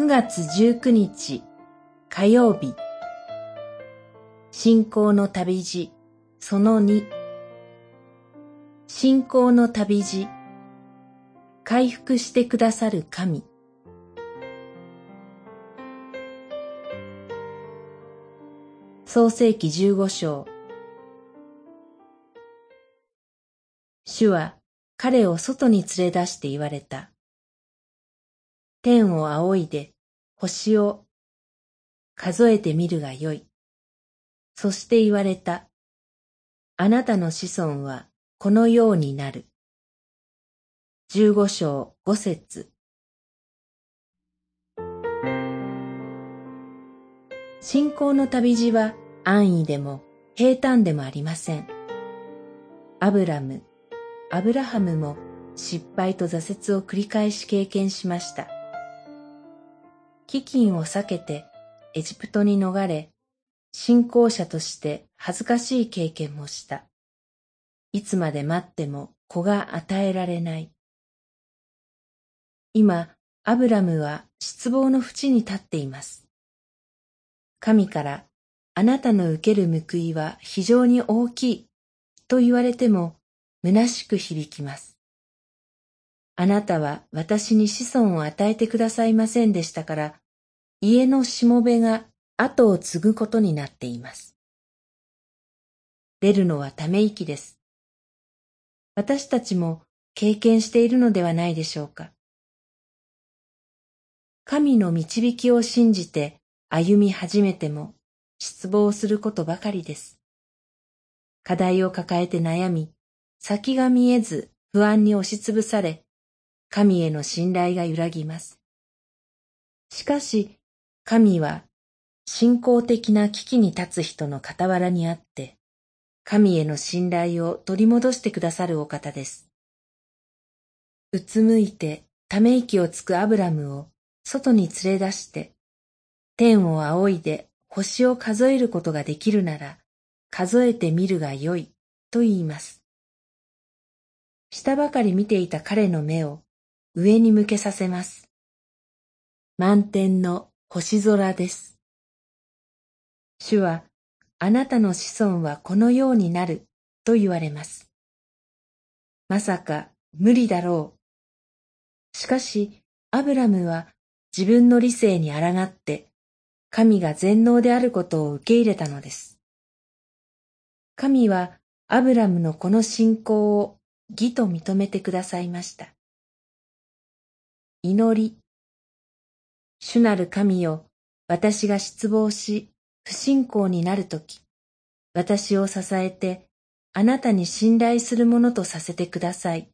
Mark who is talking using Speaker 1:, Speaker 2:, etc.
Speaker 1: 9月19日火曜日。信仰の旅路その2信仰の旅路回復してくださる神。創世記十五章。主は彼を外に連れ出して言われた。天を仰いで星を数えてみるがよい。そして言われた。あなたの子孫はこのようになる。十五章五節信仰の旅路は安易でも平坦でもありません。アブラム、アブラハムも失敗と挫折を繰り返し経験しました。飢饉を避けてエジプトに逃れ、信仰者として恥ずかしい経験もした。いつまで待っても子が与えられない。今、アブラムは失望の淵に立っています。神からあなたの受ける報いは非常に大きいと言われても虚しく響きます。あなたは私に子孫を与えてくださいませんでしたから、家のしもべが後を継ぐことになっています。出るのはため息です。私たちも経験しているのではないでしょうか。神の導きを信じて歩み始めても失望することばかりです。課題を抱えて悩み、先が見えず不安に押しつぶされ、神への信頼が揺らぎます。しかし、神は信仰的な危機に立つ人の傍らにあって、神への信頼を取り戻してくださるお方です。うつむいてため息をつくアブラムを外に連れ出して、天を仰いで星を数えることができるなら、数えてみるがよいと言います。下ばかり見ていた彼の目を上に向けさせます。満天の星空です。主は、あなたの子孫はこのようになると言われます。まさか無理だろう。しかし、アブラムは自分の理性に抗って、神が全能であることを受け入れたのです。神はアブラムのこの信仰を義と認めてくださいました。祈り。主なる神よ、私が失望し、不信仰になるとき、私を支えて、あなたに信頼するものとさせてください。